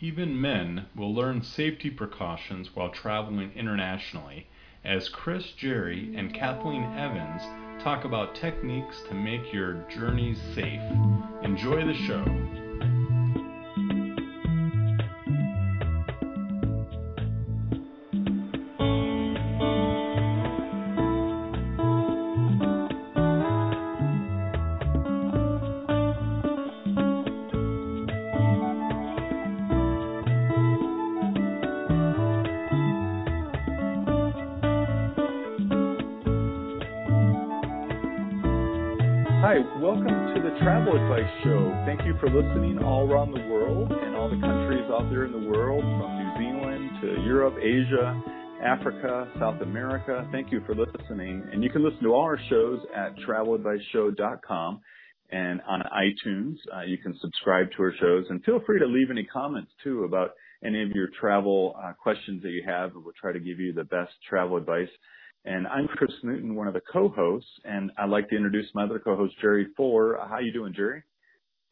even men will learn safety precautions while traveling internationally as Chris Jerry and Kathleen Evans talk about techniques to make your journeys safe. Enjoy the show. Asia, Africa, South America. Thank you for listening. And you can listen to all our shows at traveladviceshow.com and on iTunes. Uh, you can subscribe to our shows and feel free to leave any comments too about any of your travel uh, questions that you have. We'll try to give you the best travel advice. And I'm Chris Newton, one of the co-hosts, and I'd like to introduce my other co-host, Jerry Fuller. How you doing, Jerry?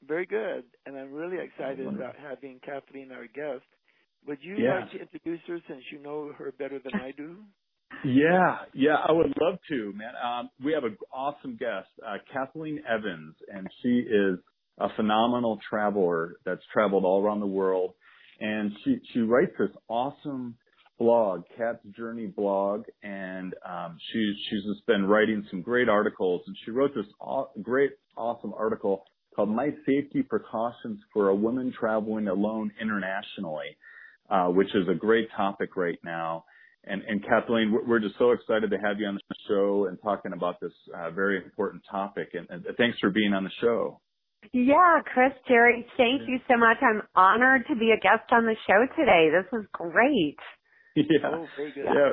Very good, and I'm really excited about having Kathleen our guest. Would you Yeah. like to introduce her since you know her better than I do? Yeah, yeah, I would love to, man. Um, we have an awesome guest, uh, Kathleen Evans, and she is a phenomenal traveler that's traveled all around the world, and she she writes this awesome blog, Kat's Journey blog, and um, she she's just been writing some great articles, and she wrote this aw- great, awesome article called "My Safety Precautions for a Woman Traveling Alone Internationally," which is a great topic right now. And, and Kathleen, we're- we're just so excited to have you on the show and talking about this uh, very important topic. And, and thanks for being on the show. Yeah, Chris, Jerry, thank you so much. I'm honored to be a guest on the show today. This is great. yeah. Oh. Yeah.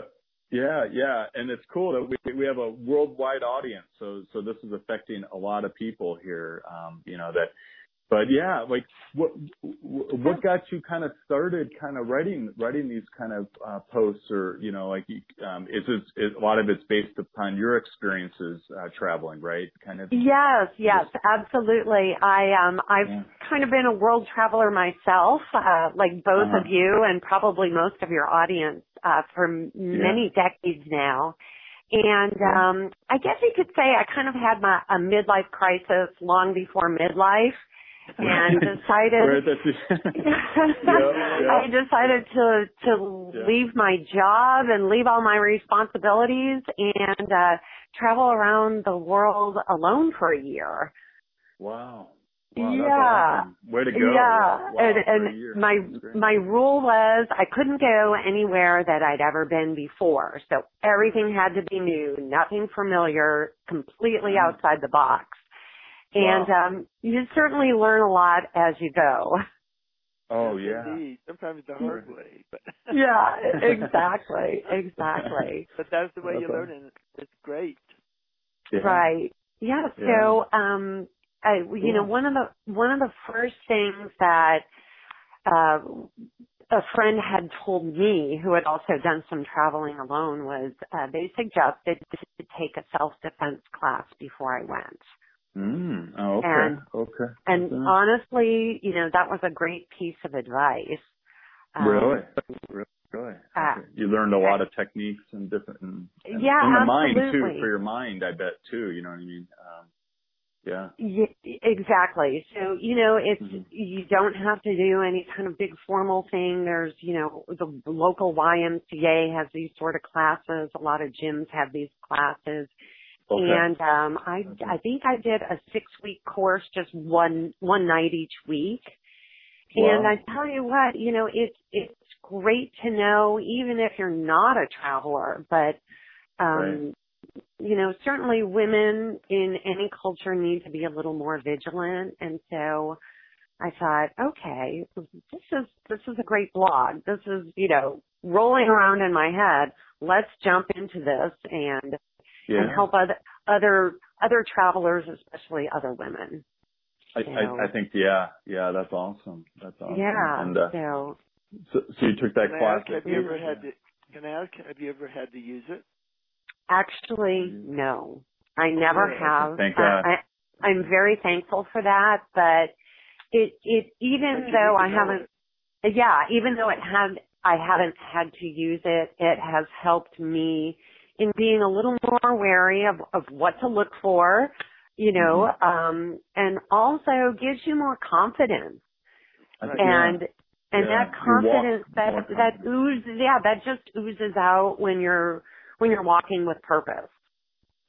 Yeah, yeah, and it's cool that we we have a worldwide audience. So so this is affecting a lot of people here. Um, you know that, but yeah, like what what got you kind of started, kind of writing writing these kind of uh, posts, or you know, like um, is this is, a lot of it's based upon your experiences uh, traveling, right? Kind of. Yes, yes, absolutely. I um I've Yeah. kind of been a world traveler myself, uh like both Uh-huh. of you and probably most of your audience uh for many decades now. And um I guess you could say I kind of had my a midlife crisis long before midlife and decided yeah. I decided to to leave my job and leave all my responsibilities and uh travel around the world alone for a year. Wow. Wow, Yeah. awesome. Way to go. Yeah, Wow, and, and my my rule was I couldn't go anywhere that I'd ever been before. So everything had to be new, nothing familiar, completely Mm. outside the box. And Wow. um you certainly learn a lot as you go. Oh Yes, yeah. indeed. Sometimes the hard way, but Yeah, exactly, exactly. but that's the way That's you learn, and it's great. Yeah. Right. Yeah. Yeah. So, um, I, you know, one of the one of the first things that uh, a friend had told me, who had also done some traveling alone, was uh, they suggested to take a self defense class before I went. Mm. Oh, okay. And- okay. And Yeah. honestly, you know, that was a great piece of advice. Um, really? Really? Really? uh, You learned a lot of techniques and different, and, and Yeah, in the mind too, for your mind, I bet too. You know what I mean? Um, yeah. Yeah, exactly. So, you know, it's, Mhm. you don't have to do any kind of big formal thing. There's, you know, the local YMCA has these sort of classes. A lot of gyms have these classes. Okay. And, um, I, I think I did a six week course, just one, one night each week. Wow. And I tell you what, you know, it's, it's great to know, even if you're not a traveler, but, um, you know, certainly women in any culture need to be a little more vigilant. And so I thought, okay, this is, this is a great blog. This is, you know, rolling around in my head. Let's jump into this and, yeah. and help other, other, other travelers, especially other women. I. I, I think, yeah, yeah, that's awesome. That's awesome. Yeah. And, uh, so so, so you took that class. ask, have you ever Yeah. had to? Can I ask, have you ever had to use it? actually, no, I never Good. have. Thank I- God. I, I'm very thankful for that, but it, it, even though I haven't, it. yeah, even though it had, I haven't had to use it, it has helped me in being a little more wary of, of what to look for, you know, mm-hmm. um, and also gives you more confidence. And, yeah. and yeah. that confidence that, that oozes, yeah, that just oozes out when you're, when you're walking with purpose.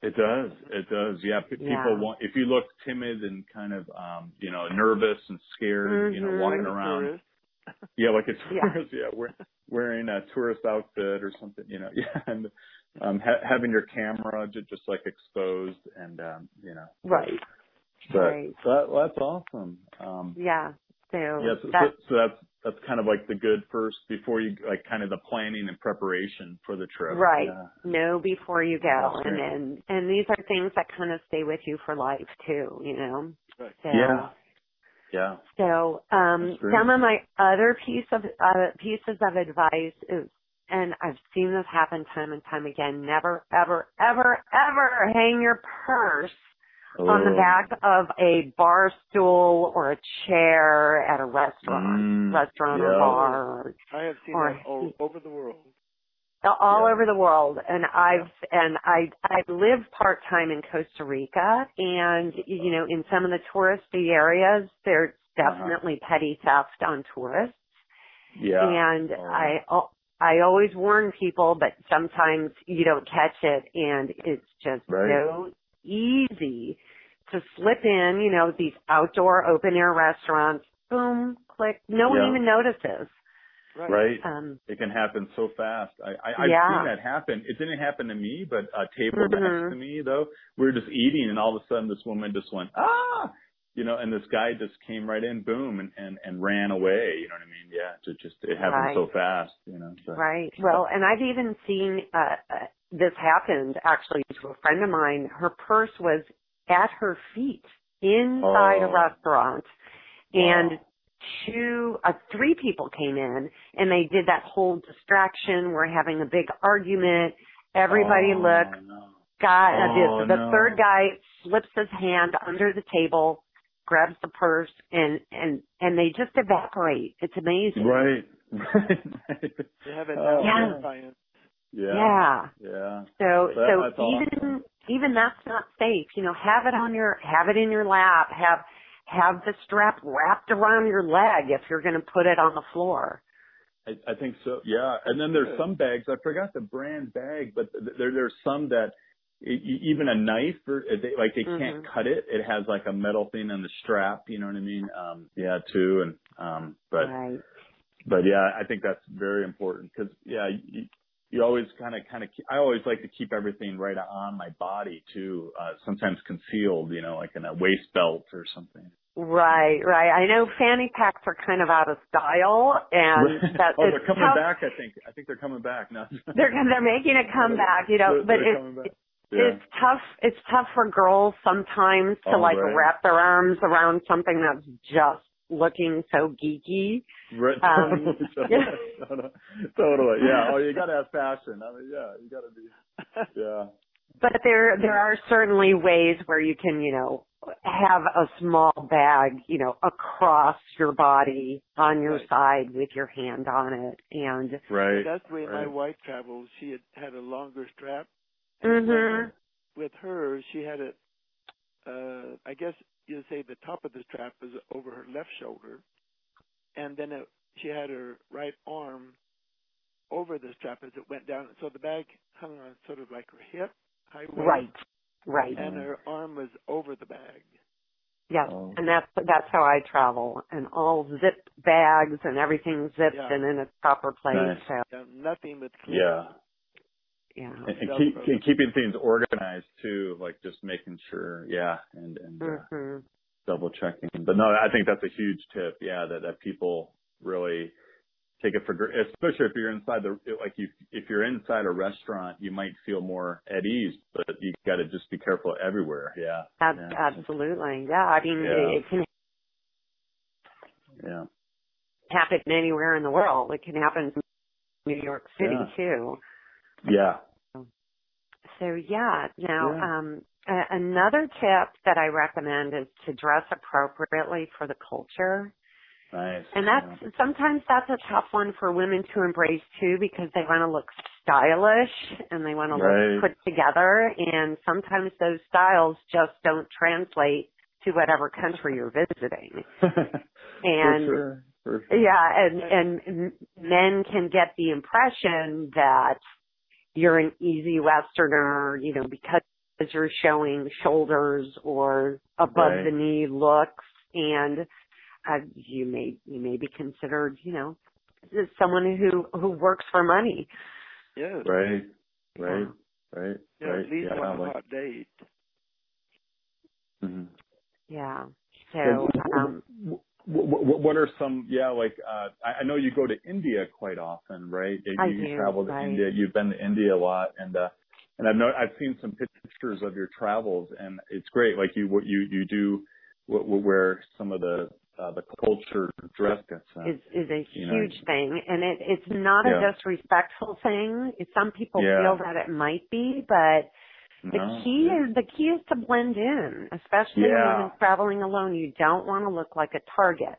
It does. It does. Yeah. P- yeah. People want, if you look timid and kind of, um, you know, nervous and scared, mm-hmm. you know, walking mm-hmm. around. Yeah, like a tourist. Yeah, yeah we're wearing a tourist outfit or something, you know. Yeah, and um ha- having your camera just, just like exposed and um, you know. Right. But right. that that's awesome. Um Yeah. So yeah, so, that's, so, so that's that's kind of like the good first before you like kind of the planning and preparation for the trip. Right. Yeah. Know before you go, and and and these are things that kind of stay with you for life too. You know. Right. So, Yeah. Yeah. So um, some of my other piece of uh, pieces of advice is, and I've seen this happen time and time again. Never, ever, ever, ever hang your purse on the Oh. back of a bar stool or a chair at a restaurant, Mm, restaurant or bar, or I have seen Or- that all over the world. all Yeah. over the world. And I've and I I live part time in Costa Rica, and you know, in some of the touristy areas, there's Uh-huh. definitely petty theft on tourists. Yeah. And Oh. I I always warn people, but sometimes you don't catch it, and it's just Right. so easy to slip in. You know, these outdoor open air restaurants. Boom, click. No one even notices. Right. Right. Um, It can happen so fast. I, I I've Yeah. seen that happen. It didn't happen to me, but a table Mhm. next to me though, we were just eating, and all of a sudden this woman just went ah, you know, and this guy just came right in, boom, and and and ran away. You know what I mean? Yeah. It just it happened Right. so fast. You know. So. Right. Well, and I've even seen uh, uh, this happened actually to a friend of mine. Her purse was at her feet inside a Oh. restaurant, Wow. and two, uh, three people came in, and they did that whole distraction. We're having a big argument. Everybody oh, looks. No. Guy, Oh, the, the no. third guy slips his hand under the table, grabs the purse, and and and they just evaporate. It's amazing. Right. Right. They have it Oh, down Yeah. Yeah. yeah. Yeah. So That- so even awesome. even that's not safe. You know, have it on your have it in your lap. Have have the strap wrapped around your leg if you're going to put it on the floor. I, I think so. Yeah, and then there's some bags. I forgot the brand bag, but th- there there's some that even a knife or they, like they can't Mhm. cut it. It has like a metal thing on the strap. You know what I mean? Um, yeah, too. And um, but right. but yeah, I think that's very important because yeah, you, you always kind of kind of. I always like to keep everything right on my body too. Uh, sometimes concealed, you know, like in a waist belt or something. Right, right. I know fanny packs are kind of out of style, and that oh, they're coming tough. back. I think. I think they're coming back now. They're they're making a comeback, you know. They're- but they're back. Yeah. it's tough. It's tough for girls sometimes to Oh, like right. wrap their arms around something that's just looking so geeky. Right. Um, totally, totally, totally. Yeah. Oh, you gotta have fashion. I mean, yeah, you gotta be. Yeah. But there there are certainly ways where you can, you know, have a small bag, you know, across your body on your Right. side with your hand on it. And Right. That's the way my wife traveled. She had had a longer strap. Mhm. With her, she had it. Uh, I guess you'd say the top of the strap was over her left shoulder, and then it, she had her right arm over the strap as it went down. So the bag hung on sort of like her hip, high waist, Right. Right. and her arm was over the bag. Yes. Oh. And that's that's how I travel. And all zip bags and everything zipped Yeah. and in its proper place. Nice. So Yeah, nothing but clean. Yeah. Yeah. And, and, keep, and keeping things organized too, like just making sure. Yeah. And and uh, Mhm. double checking. But no, I think that's a huge tip. Yeah, that that people really take it for granted, especially if you're inside the like you if you're inside a restaurant you might feel more at ease but you got to just be careful everywhere yeah Ab- yeah. absolutely. Yeah. I mean, Yeah. it can yeah happen anywhere in the world. It can happen in New York City Yeah. too. yeah So yeah, now Yeah. um a- another tip that I recommend is to dress appropriately for the culture. Nice. And that's yeah. sometimes that's a tough one for women to embrace too because they want to look stylish and they want to right. look put together and sometimes those styles just don't translate to whatever country you're visiting. and sure. Sure. yeah, and and men can get the impression that you're an easy westerner, you know, because you're showing shoulders or above right. the knee looks and uh, you may you may be considered, you know, someone who who works for money. Yeah. Right. Right. Right. Yeah, right. at least yeah, on like, hot date. Mm-hmm. Yeah. So, um, what, what are some? Yeah, like uh, I, I know you go to India quite often, right? You, I you travel to right. India. You've been to India a lot, and uh, and I've know I've seen some pictures of your travels, and it's great. Like you, what you you do, what, what where some of the uh, the culture dress gets uh, is is a huge know. thing, and it it's not Yeah. a disrespectful thing. Some people Yeah. feel that it might be, but the No, key yeah. is the key is to blend in, especially Yeah. when traveling alone. You don't want to look like a target.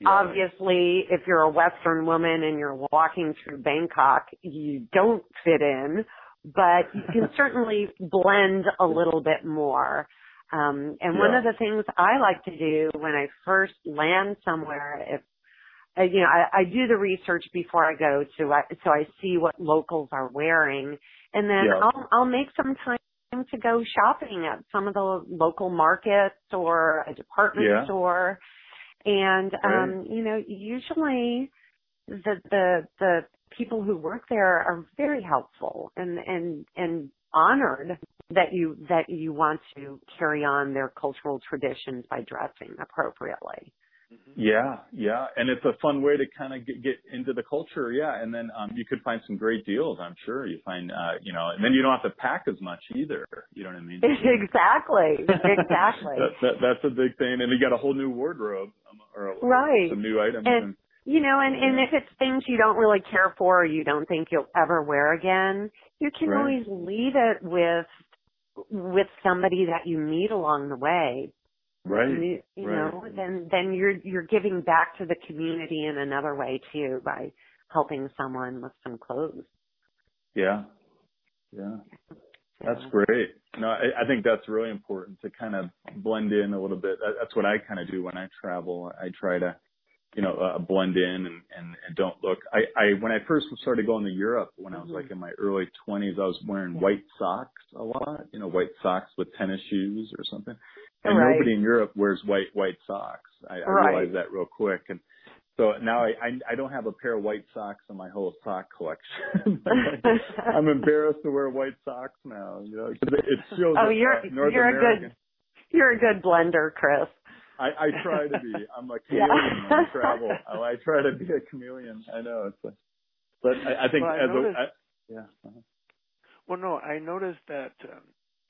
Yeah. Obviously, if you're a Western woman and you're walking through Bangkok, you don't fit in, but you can certainly blend a little bit more. Um, and one of the things I like to do when I first land somewhere, if uh, you know, I, I do the research before I go to, I, so I see what locals are wearing, and then Yeah. I'll I'll make some time to go shopping at some of the local markets or a department Yeah. store, and Right. um, you know, usually the the the people who work there are very helpful and and and honored that you that you want to carry on their cultural traditions by dressing appropriately. Mm-hmm. Yeah, yeah, and it's a fun way to kind of get, get into the culture. Yeah, and then um, you could find some great deals. I'm sure you find, uh, you know, and then you don't have to pack as much either. You know what I mean? exactly, exactly. that, that, that's a big thing, and you got a whole new wardrobe um, or, or Right. some new items. And- and, You know, and and if it's things you don't really care for or you don't think you'll ever wear again, you can Right. always leave it with with somebody that you meet along the way. Right, You, you right. know, then then you're you're giving back to the community in another way too by helping someone with some clothes. yeah, yeah. That's great. No, I, I think that's really important to kind of blend in a little bit. That, that's what I kind of do when I travel. I try to, you know, uh, blend in and, and, and don't look. I, I, when I first started going to Europe, when I was Mhm. like in my early twenties, I was wearing white socks a lot, you know, white socks with tennis shoes or something. And Right. nobody in Europe wears white, white socks. I, I Right. realized that real quick. And so now I, I, I don't have a pair of white socks in my whole sock collection. I'm embarrassed to wear white socks now. You know, 'cause it, shows. oh, you're North you're American. a good you're a good blender, Chris. I, I try to be. I'm a Yeah. chameleon when I travel. I, I try to be a chameleon. I know it's, a, but I, I think Well, I as noticed- a, I, yeah. uh-huh. Well, no, I noticed that um,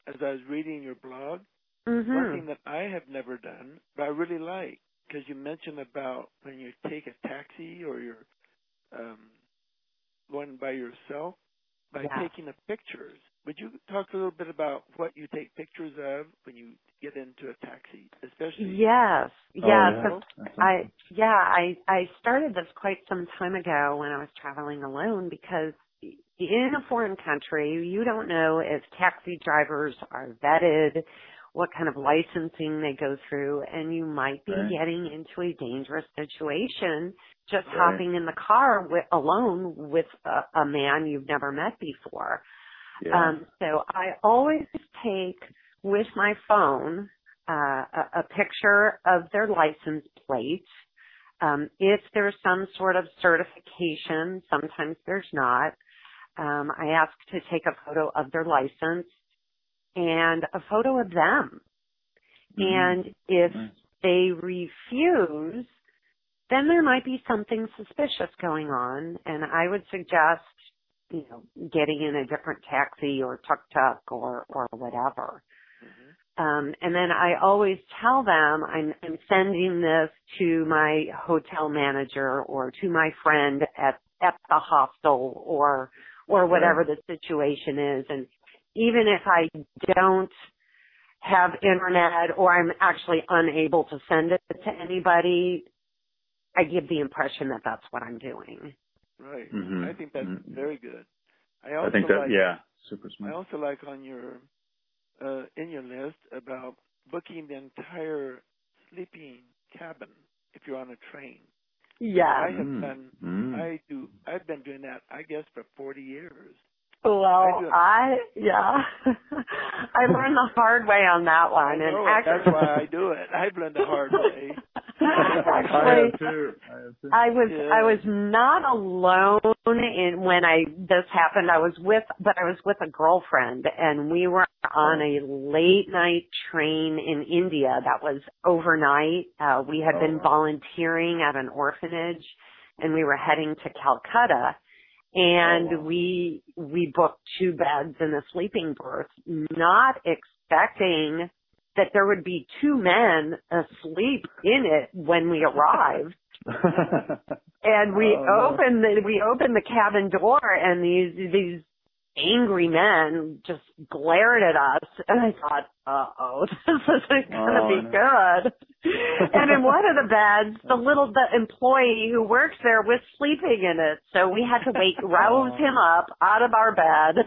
as I was reading your blog, Mhm. one thing that I have never done, but I really like, because you mentioned about when you take a taxi or you're um, going by yourself, by Yeah. taking the pictures. Would you talk a little bit about what you take pictures of when you get into a taxi, especially? Yes. Oh, Yes. yeah. So That's I yeah, I I started this quite some time ago when I was traveling alone because in a foreign country, you don't know if taxi drivers are vetted, what kind of licensing they go through, and you might be Right. getting into a dangerous situation just Right. hopping in the car with, alone with a, a man you've never met before. yeah. Um, so I always take with my phone uh, a, a picture of their license plate. Um, if there's some sort of certification, sometimes there's not. Um, I ask to take a photo of their license and a photo of them. Mhm. And if they refuse, then there might be something suspicious going on, and I would suggest, you know, getting in a different taxi or tuk tuk or or whatever. Um, and then I always tell them I'm, I'm sending this to my hotel manager or to my friend at at the hostel or or whatever the situation is, and even if I don't have internet or I'm actually unable to send it to anybody, I give the impression that that's what I'm doing. Right. Mm-hmm. I think that's mm-hmm. very good. I also I think that like, yeah, super smart. I also like on your uh, in your list about booking the entire sleeping cabin if you're on a train. Yeah. I have Mm. done. Mm. I do. I've been doing that. I guess for 40 years. Well, I. I, yeah, I learned the hard way on that one, I and know actually, That's why I do it. I've learned the hard way. I actually, have too. I have too. I was Yeah. I was not alone in when I this happened. I was with but I was with a girlfriend and we were on a late night train in India that was overnight. Uh we had Oh, been volunteering at an orphanage and we were heading to Calcutta and Oh, we we booked two beds and a sleeping berth not expecting that there would be two men asleep in it when we arrived. And we Oh, opened the we opened the cabin door and these these angry men just glared at us and I thought, uh oh, this isn't gonna Oh, be no. good. and in one of the beds, the little the employee who works there was sleeping in it. So we had to wake rouse him up out of our bed.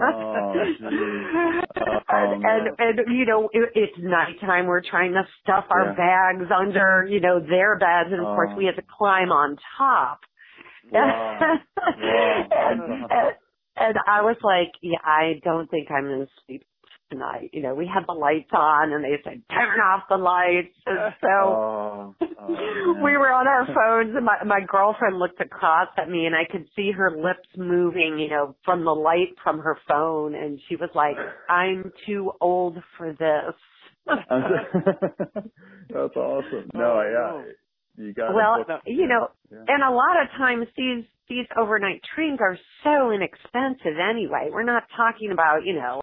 Oh. Oh, and, and and you know it, it's nighttime. We're trying to stuff our Yeah. bags under you know their beds, and of course Oh. we had to climb on top. Wow. Wow. and, and, and I was like, yeah, I don't think I'm going to sleep tonight. You know, we had the lights on, and they said turn off the lights, and so. Oh, oh, we were on our phones and my my girlfriend looked across at me and I could see her lips moving, you know, from the light from her phone and she was like, "I'm too old for this." That's awesome. No, Oh, yeah, you got. well, you know, yeah. and a lot of times these these overnight trains are so inexpensive anyway. We're not talking about, you know,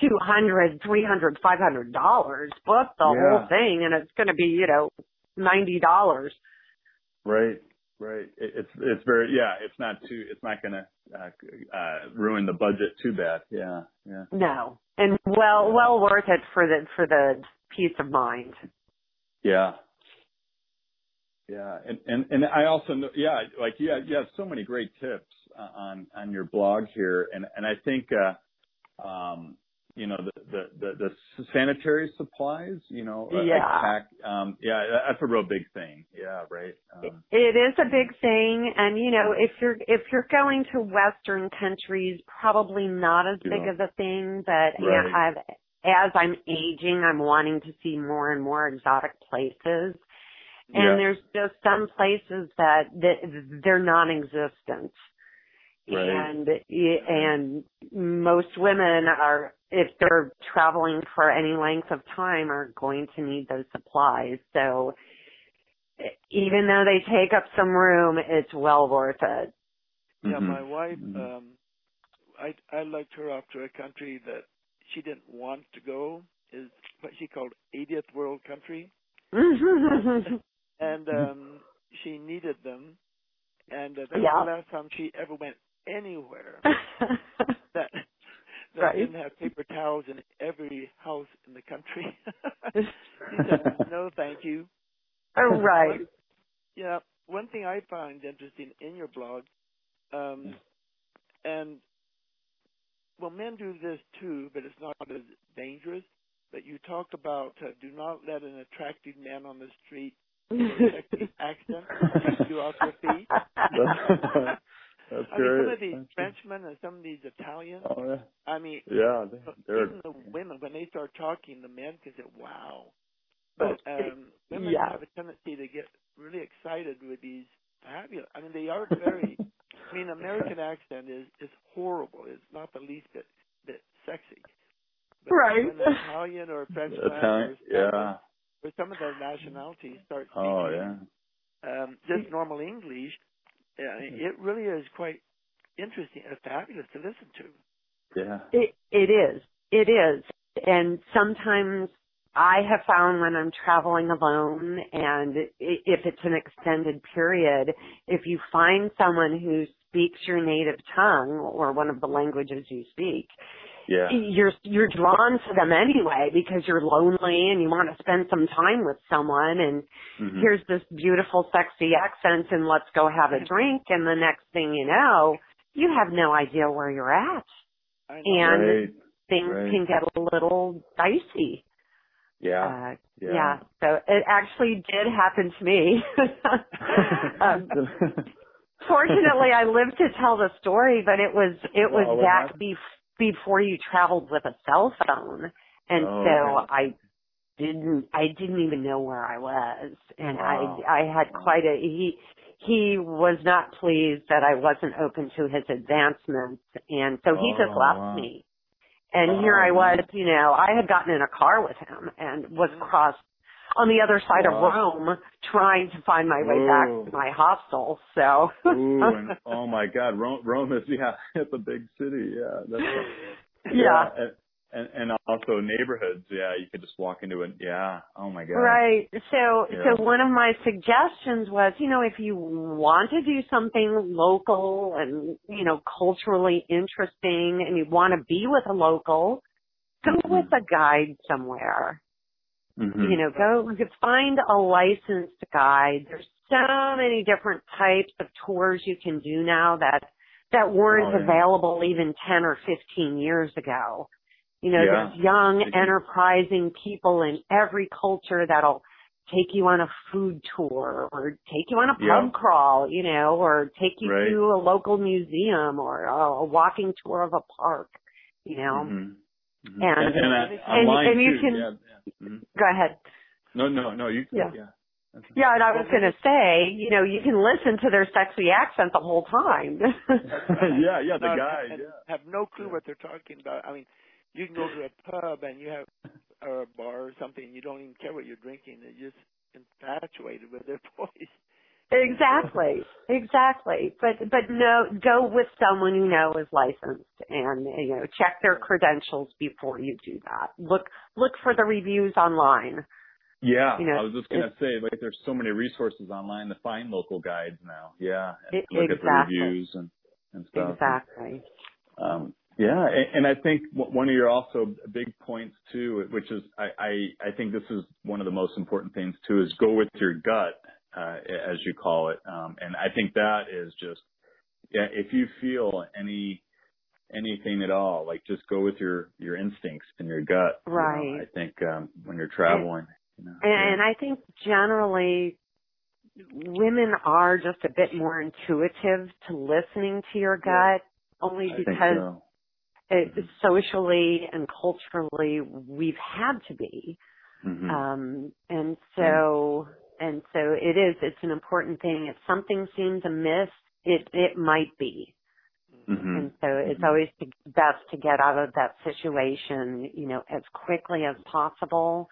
two hundred, three hundred, five hundred dollars. Book the Yeah. whole thing and it's going to be, you know, ninety dollars. Right, right. It, it's it's very yeah. It's not too. It's not gonna uh, uh, ruin the budget too bad. Yeah, yeah. No, and well, well worth it for the for the peace of mind. Yeah. Yeah, and and and I also know, yeah, like you have, you have so many great tips on on your blog here, and and I think, uh, um, you know, the the the, the sanitary supplies, you know, Yeah. pack, um, yeah, that's a real big thing. Yeah, right. Um, It is a big thing, and you know, if you're if you're going to Western countries, probably not as big of a thing. But Right. I've, as I'm aging, I'm wanting to see more and more exotic places. And Yeah. there's just some places that, that they're non-existent. Right. And and most women are, if they're traveling for any length of time, are going to need those supplies. So even though they take up some room, it's well worth it. Yeah, Mhm. my wife, Mhm. um, I I looked her up to a country that she didn't want to go. Is what she called 80th world country, and um, she needed them. And uh, that Yeah. was the last time she ever went anywhere that that Right. didn't have paper towels in every house in the country. she said, "No, thank you." All right. right. Yeah, one thing I find interesting in your blog, um, and well, men do this too, but it's not as dangerous. But you talk about uh, do not let an attractive man on the street with a sexy accent beat you off your feet. That's I great. mean, some of these That's. Frenchmen and some of these Italians. Oh yeah. I mean, Yeah, they- they're even the women when they start talking, the men can say, "Wow." But um, women Yeah. have a tendency to get really excited with these fabulous. I mean, they are very. I mean, American accent is is horrible. It's not the least bit bit sexy. But Right. An Italian or a Frenchman Italian. or, Yeah. Or some of the nationalities start speaking Oh yeah. um, just normal English, uh, it really is quite interesting and fabulous to listen to. Yeah. It it is. It is. And sometimes I have found when I'm traveling alone and if it's an extended period, if you find someone who speaks your native tongue or one of the languages you speak, yeah. you're you're drawn to them anyway because you're lonely and you want to spend some time with someone and Mhm. here's this beautiful sexy accent and let's go have a drink and the next thing you know you have no idea where you're at and right. things right. can get a little dicey Yeah. uh, yeah. yeah so it actually did happen to me um, fortunately I lived to tell the story but it was it was Well, back happened? Bef- before you traveled with a cell phone and Oh, so okay. I didn't I didn't even know where I was and Wow. I I had quite a he he was not pleased that I wasn't open to his advancements and so he just Oh, left wow. me. And Oh, here I oh, was, you know, I had gotten in a car with him and was mm-hmm. across on the other side Wow. of Rome trying to find my way Whoa. back to my hostel. So Ooh, and, oh my God, Rome, Rome is yeah, it's a big city. Yeah, that's yeah. and, and and also neighborhoods. Yeah, you could just walk into it. Yeah. Oh my God. Right. So Yeah. so one of my suggestions was, you know, if you want to do something local and, you know, culturally interesting and you want to be with a local, go Mhm. with a guide somewhere. Mhm. You know, go find a licensed guide. There's so many different types of tours you can do now that that weren't Oh, yeah. available even 10 or 15 years ago. You know, Yeah. there's young, Mhm. enterprising people in every culture that'll take you on a food tour or take you on a pub Yeah. crawl, you know, or take you Right. to a local museum or a, a walking tour of a park, you know. Mhm. Mhm. And- and, and, and- and you too. can- yeah. yeah. Mhm. Go ahead. No, no, no. You. Yeah. Yeah. Yeah, and I was going to say, you know, you can listen to their sexy accent the whole time. yeah, yeah. The No, guy. and Yeah. have no clue what they're talking about. I mean, you can go to a pub and you have or a bar or something. You don't even care what you're drinking. You're just infatuated with their voice. Exactly, exactly. But but no, go with someone you know is licensed, and you know check their credentials before you do that. Look look for the reviews online. Yeah, You know, I was just gonna say, like, there's so many resources online to find local guides now. Yeah, and E- look at the exactly. reviews and and stuff. Exactly. Um, yeah, and, and I think one of your also big points too, which is I, I I think this is one of the most important things too, is go with your gut, as you call it. Um, and I think that is just yeah, if you feel any anything at all, like just go with your your instincts and your gut. you know. Right. I think um, when you're traveling, you know. And I think generally women are just a bit more intuitive to listening to your gut, only I because so. it, Mhm. socially and culturally we've had to be. Mhm. Um, and so, and so it is, it's an important thing. If something seems amiss, it, it might be. Mhm. And so it's Mhm. always best to get out of that situation, you know, as quickly as possible.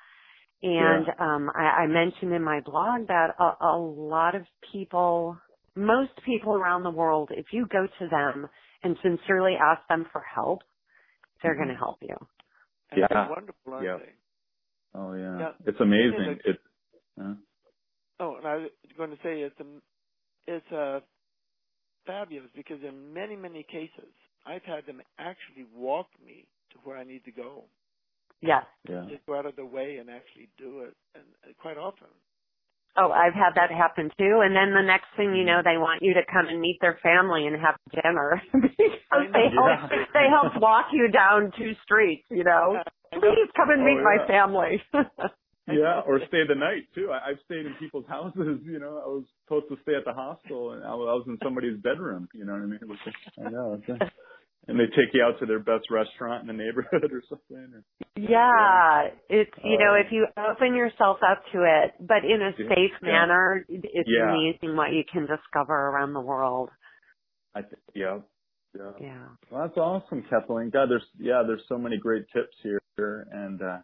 And, um, I, I mentioned in my blog that a, a lot of people, most people around the world, if you go to them and sincerely ask them for help, they're Mhm. going to help you. And Yeah. wonderful, aren't Yeah. they? Oh yeah. Yeah. It's amazing. It It. uh, Oh, and I was going to say it's um, it's uh, fabulous because in many many cases I've had them actually walk me to where I need to go. Yes. yeah. Just go out of the way and actually do it, and uh, quite often. Oh, I've had that happen too. And then the next thing you know, they want you to come and meet their family and have dinner because they know. help they help walk you down two streets. You know, please come and Oh, meet my family. Yeah, or stay the night too. I, I've stayed in people's houses. You know, I was supposed to stay at the hostel, and I was, I was in somebody's bedroom. You know what I mean? It was just- I know. It's a, and they take you out to their best restaurant in the neighborhood or something. Or, yeah, it's you know Uh, if you open yourself up to it, but in a Yeah. safe Yeah. manner, it's amazing what you can discover around the world. I th- yeah, yeah. Yeah. Well, that's awesome, Kathleen. God, there's yeah, there's so many great tips here, and uh,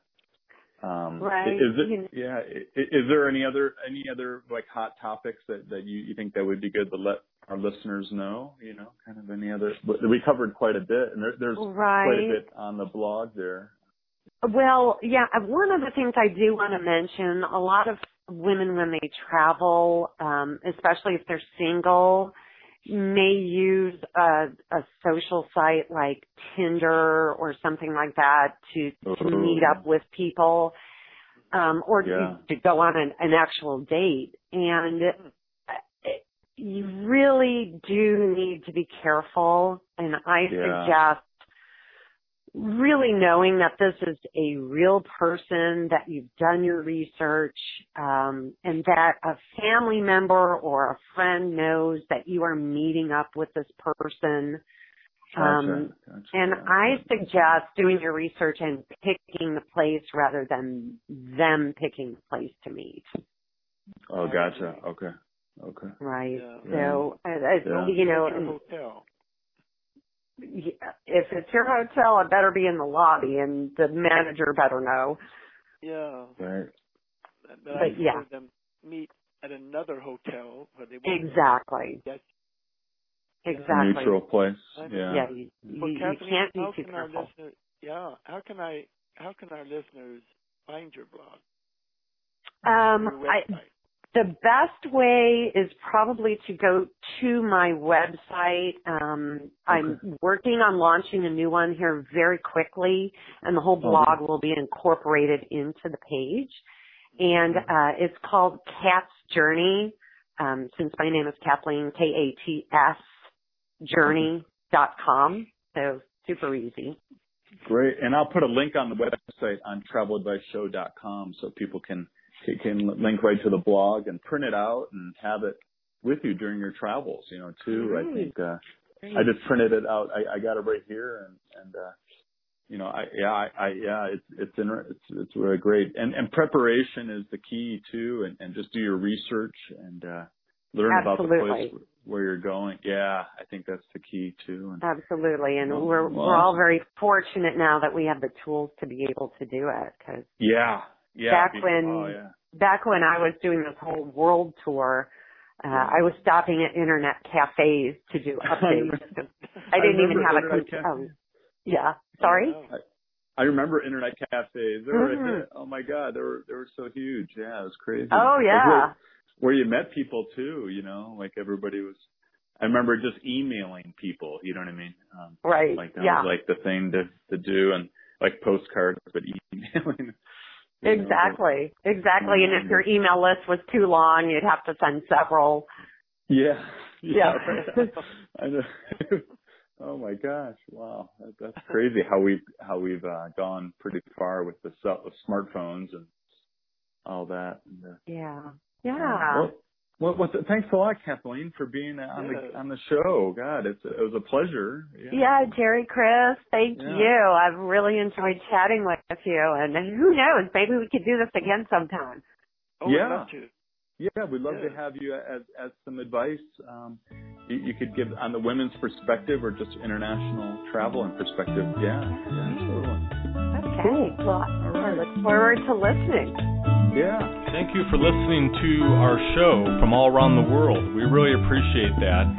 um, Right. Is it yeah? Is there any other any other like hot topics that that you you think that would be good to let our listeners know? You know, kind of any other. We covered quite a bit, and there, there's Right. quite a bit on the blog there. Well, yeah, uh, one of the things I do want to mention, a lot of women when they travel, um, especially if they're single, may use a, a social site like Tinder or something like that to, to meet up with people, um, or Yeah. to, to go on an, an actual date. And uh, you really do need to be careful. And I Yeah. suggest really knowing that this is a real person, that you've done your research, um, and that a family member or a friend knows that you are meeting up with this person. Um, Gotcha, gotcha. and I suggest doing your research and picking the place rather than them picking the place to meet. Oh, gotcha. Okay. Okay. Right. Yeah. So, uh, uh, Yeah. you know, Like your hotel. yeah, if it's your hotel, it better be in the lobby, and the manager better know. Yeah. Right. But, But I've yeah. them meet at another hotel where they won't Exactly. get Exactly. Neutral place. Yeah. Yeah, you, Well, you, you can't be how too can our careful. listeners? Yeah, how can I? How can our listeners find your blog? Um, your I, website? The best way is probably to go to my website. Um, I'm working on launching a new one here very quickly, and the whole Oh, blog will be incorporated into the page. And uh, it's called Kat's Journey. Um, since my name is Kathleen, K A T S Journey dot com. So super easy. Great. And I'll put a link on the website on traveladviceshow.com so people can can link right to the blog and print it out and have it with you during your travels, you know, too. I think uh I just printed it out. I, I got it right here and and uh you know, I yeah, I, I yeah, it's it's inter- it's it's really great. And and preparation is the key too and and just do your research and uh learn about the place where you're going. Yeah, I think that's the key too. And Absolutely, and Well, we're well, we're all very fortunate now that we have the tools to be able to do it. Because yeah, yeah. Back when- oh yeah. back when I was doing this whole world tour, uh, I was stopping at internet cafes to do updates. I didn't even have a computer. Oh, yeah, sorry. Oh, I remember internet cafes. They were Mhm. hit. Oh my god, they were they were so huge. Yeah, it was crazy. Oh yeah, where, where you met people too. You know, like everybody was. I remember just emailing people. You know what I mean? Um, right. like that yeah, was like the thing to to do, and like postcards, but emailing. Exactly, exactly. And if Mhm. your email list was too long, you'd have to send several. but- Yeah. Yeah. I know. oh my gosh! Wow, that, that's crazy how we've how we've uh, gone pretty far with the cell, with smartphones and all that. And, uh, Yeah, yeah. Well, well, well, thanks a lot, Kathleen, for being uh, on Yeah. the on the show. God, it's it was a pleasure. Yeah, Jerry, Chris, thank Yeah. you. I've really enjoyed chatting with you, and who knows, maybe we could do this again sometime. oh, I'd Yeah. Love to. Yeah, we'd love to have you as as some advice. Um, you, you could give on the women's perspective or just international travel and perspective. Yeah, yeah, totally. Okay. Cool. Well, All I look forward to listening. Yeah. Thank you for listening to our show from all around the world. We really appreciate that.